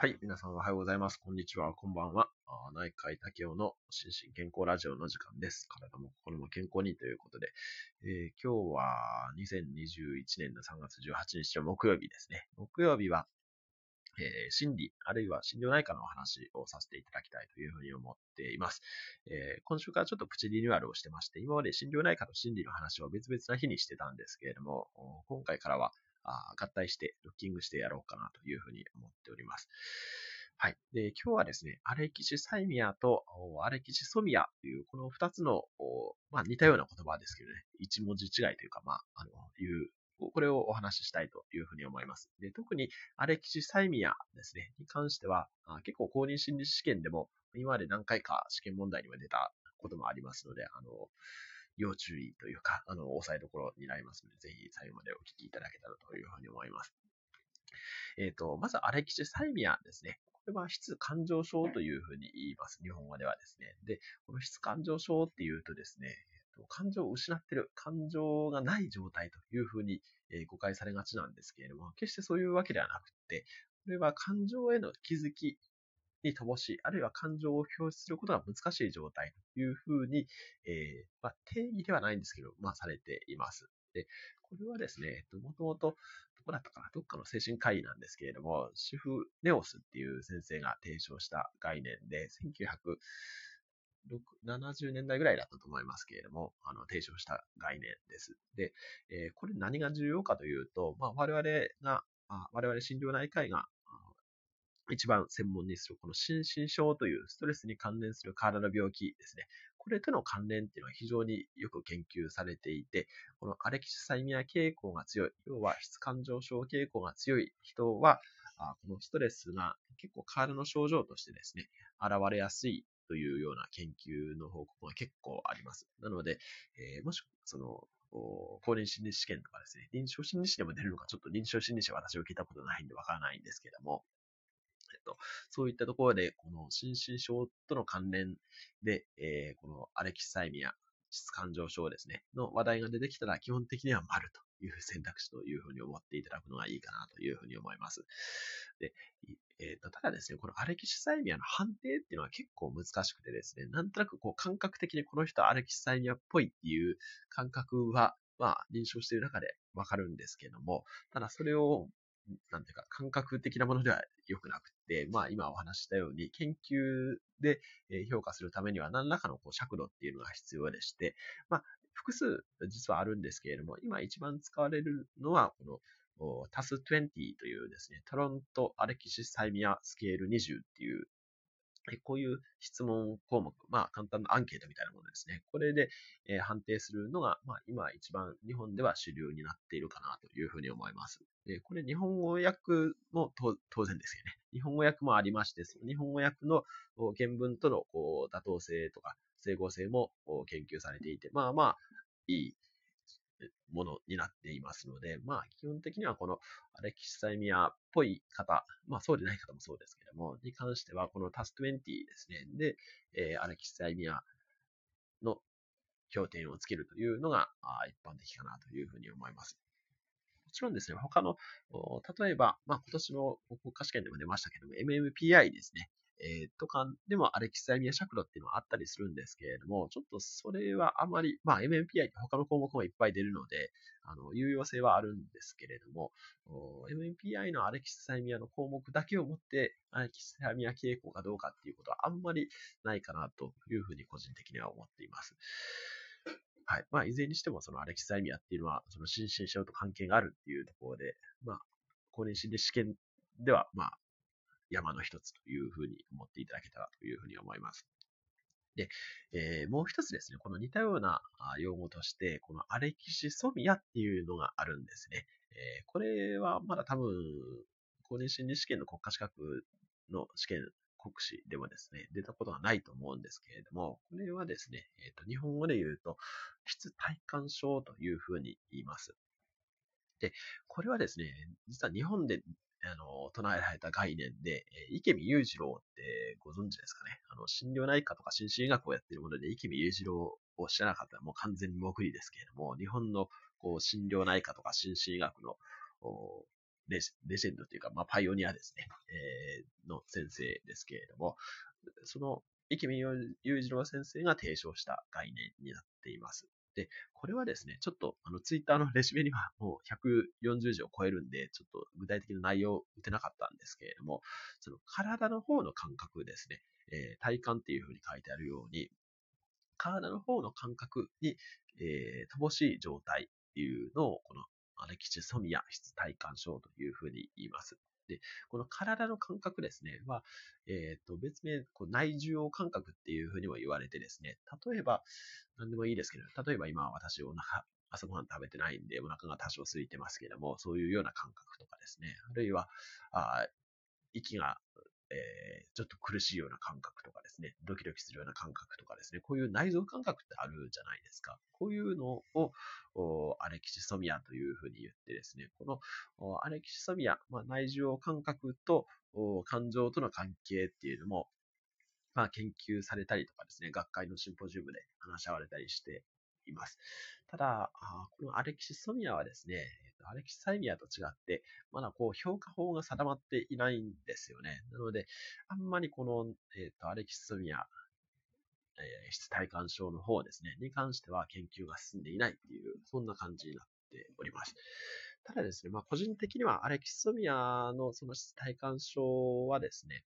はい。皆さんおはようございます。こんにちは。こんばんは。内海竹雄の心身健康ラジオの時間です。体も心も健康にということで、えー、今日は2021年の3月18日の木曜日ですね。木曜日は、えー、心理、あるいは心療内科のお話をさせていただきたいというふうに思っています。えー、今週からちょっとプチリニューアルをしてまして、今まで心療内科と心理の話を別々な日にしてたんですけれども、今回からは合体して、ロッキングしてやろうかなというふうに思っております。はい。で、今日はですね、アレキシサイミアとアレキシソミアという、この二つの、まあ似たような言葉ですけどね、一文字違いというか、まあ、あの、いう、これをお話ししたいというふうに思います。で、特にアレキシサイミアですね、に関しては、結構公認心理試験でも、今まで何回か試験問題には出たこともありますので、あの、要注意というか、あの、押さえどころになりますので、ぜひ最後までお聞きいただけたらというふうに思います。えっ、ー、と、まず、アレキシサイミアですね。これは質感情症というふうに言います。日本語ではですね。で、この質感情症っていうとですね、感情を失ってる、感情がない状態というふうに誤解されがちなんですけれども、決してそういうわけではなくて、これは感情への気づきに乏しい、あるいは感情を表出することが難しい状態というふうに、えー、まあ、定義ではないんですけど、まあ、されています。で、これはですね、もともと、どこだったかな、どっかの精神科医なんですけれども、シフ・ネオスっていう先生が提唱した概念で、1970年代ぐらいだったと思いますけれども、あの、提唱した概念です。で、えー、これ何が重要かというと、まあ、我々が、我々心療内科医が一番専門にするこの心身症というストレスに関連する体の病気ですね。これとの関連っていうのは非常によく研究されていて、このアレキシサイミア傾向が強い、要は質感情症傾向が強い人は、このストレスが結構体の症状としてですね、現れやすいというような研究の報告が結構あります。なので、えー、もしその公認心理試験とかですね、臨床心理士でも出るのか、ちょっと臨床心理士は私は聞いたことないんでわからないんですけども、と、そういったところで、この心身症との関連で、えー、このアレキサイミア、質感情症ですね、の話題が出てきたら、基本的には丸という 選択肢というふうに思っていただくのがいいかなというふうに思います。で、えーと、ただですね、このアレキシサイミアの判定っていうのは結構難しくてですね、なんとなくこう感覚的にこの人アレキシサイミアっぽいっていう感覚は、まあ、臨床している中でわかるんですけども、ただそれをなんていうか、感覚的なものでは良くなくて、まあ今お話したように、研究で評価するためには何らかのこう尺度っていうのが必要でして、まあ複数実はあるんですけれども、今一番使われるのは、このタス20というですね、トロントアレキシサイミアスケール20っていうこういう質問項目、まあ簡単なアンケートみたいなものですね。これで、え判定するのが、まあ今一番日本では主流になっているかなというふうに思います。でこれ日本語訳も当然ですよね。日本語訳もありまして、その日本語訳の原文とのこう妥当性とか整合性も研究されていて、まあまあいいものになっていますので、まあ、基本的にはこのアレキシサイミアっぽい方、まあ、そうでない方もそうですけども、に関しては、このタス20ですね、で、えー、アレキシサイミアの経点をつけるというのが一般的かなというふうに思います。もちろんですね、他の、例えば、まあ、今年の国家試験でも出ましたけども、MMPI ですね。えー、とかでもアレキサイミア尺度っていうのはあったりするんですけれども、ちょっとそれはあまり、まあ MMPI って他の項目もいっぱい出るので、あの、有用性はあるんですけれども、MMPI のアレキサイミアの項目だけをもって、アレキサイミア傾向かどうかっていうことはあんまりないかなというふうに個人的には思っています。はい。まあ、いずれにしても、そのアレキサイミアっていうのは、その心身症と関係があるっていうところで、まあ、公認心理試験では、まあ、山の一つというふうに思っていただけたらというふうに思います。で、えー、もう一つですね、この似たような用語として、このアレキシソミアっていうのがあるんですね。えー、これはまだ多分、公認心理試験の国家資格の試験、国試でもですね、出たことはないと思うんですけれども、これはですね、えっ、ー、と、日本語で言うと、質体感症というふうに言います。で、これはですね、実は日本であの、唱えられた概念で、え池見雄二郎ってご存知ですかね。あの、心療内科とか心身医学をやっているもので、池見雄二郎を知らなかったらもう完全に潜りですけれども、日本のこう診療内科とか心身医学のレジレジェンドというか、まあ、パイオニアですね、えー、の先生ですけれども、その池見雄二郎先生が提唱した概念になっています。で、これはですね、ちょっと、あの、ツイッターの レシピにはもう140字を超えるんで、ちょっと具体的な内容を打てなかったんですけれども、その体の方の感覚ですね、えー、体感っていうふうに書いてあるように、体の方の感覚に、えー、乏しい状態っていうのを、このアレキシソミア質体感症というふうに言います。で、この体の感覚ですね、は、えっ、ー、と、別名、こう内受容感覚っていうふうにも言われてですね、例えば、何でもいいですけど、例えば今私お腹、朝ごはん食べてないんで、お腹が多少空いてますけども、そういうような感覚とかですね、あるいは、あ息がえー、ちょっと苦しいような感覚とかですね、ドキドキするような感覚とかですね、こういう内臓感覚ってあるじゃないですか。こういうのを、アレキシソミアというふうに言ってですね、このアレキシソミア、まあ、内臓感覚と感情との関係っていうのも、まあ、研究されたりとかですね、学会のシンポジウムで話し合われたりしています。ただ、このアレキシソミアはですね、アレキサイミアと違って、まだこう評価法が定まっていないんですよね。なので、あんまりこの、えっ、ー、と、アレキシソミア、えー、質体感症の方ですね、に関しては研究が進んでいないっていう、そんな感じになっております。ただですね、まあ個人的にはアレキソミアのその質体感症はですね、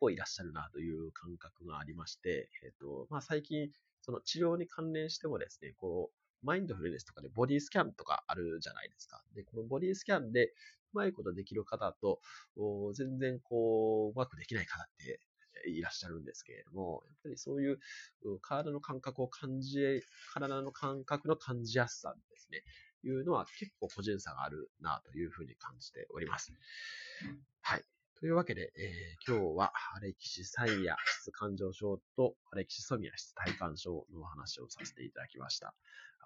結構いらっしゃるなという感覚がありまして、えっ、と、まあ最近、その治療に関連してもですね、こう、マインドフルネスとかでボディスキャンとかあるじゃないですか。で、このボディスキャンでうまいことできる方と、全然こう、うまくできない方っていらっしゃるんですけれども、やっぱりそういう体の感覚を感じ、体の感覚の感じやすさですね、いうのは結構個人差があるなというふうに感じております。はい。というわけで、えー、今日は、アレキシサイア質感情症とアレキシソミア質体感症のお話をさせていただきました。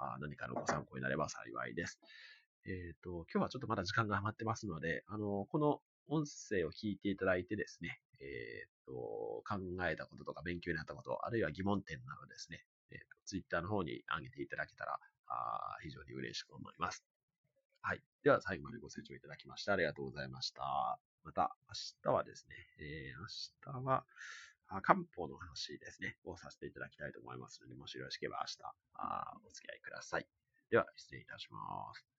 あ何かのご参考になれば幸いです。えっ、ー、と、今日はちょっとまだ時間が余ってますので、あの、この音声を聞いていただいてですね、えっ、ー、と、考えたこととか勉強になったこと、あるいは疑問点などですね、えーと、Twitter の方に上げていただけたら、あ非常に嬉しく思います。はい。では、最後までご清聴いただきましてありがとうございました。また、明日はですね、えー、明日は、漢方の話ですね、をさせていただきたいと思いますので、もしよろしければ明日あ、お付き合いください。では、失礼いたします。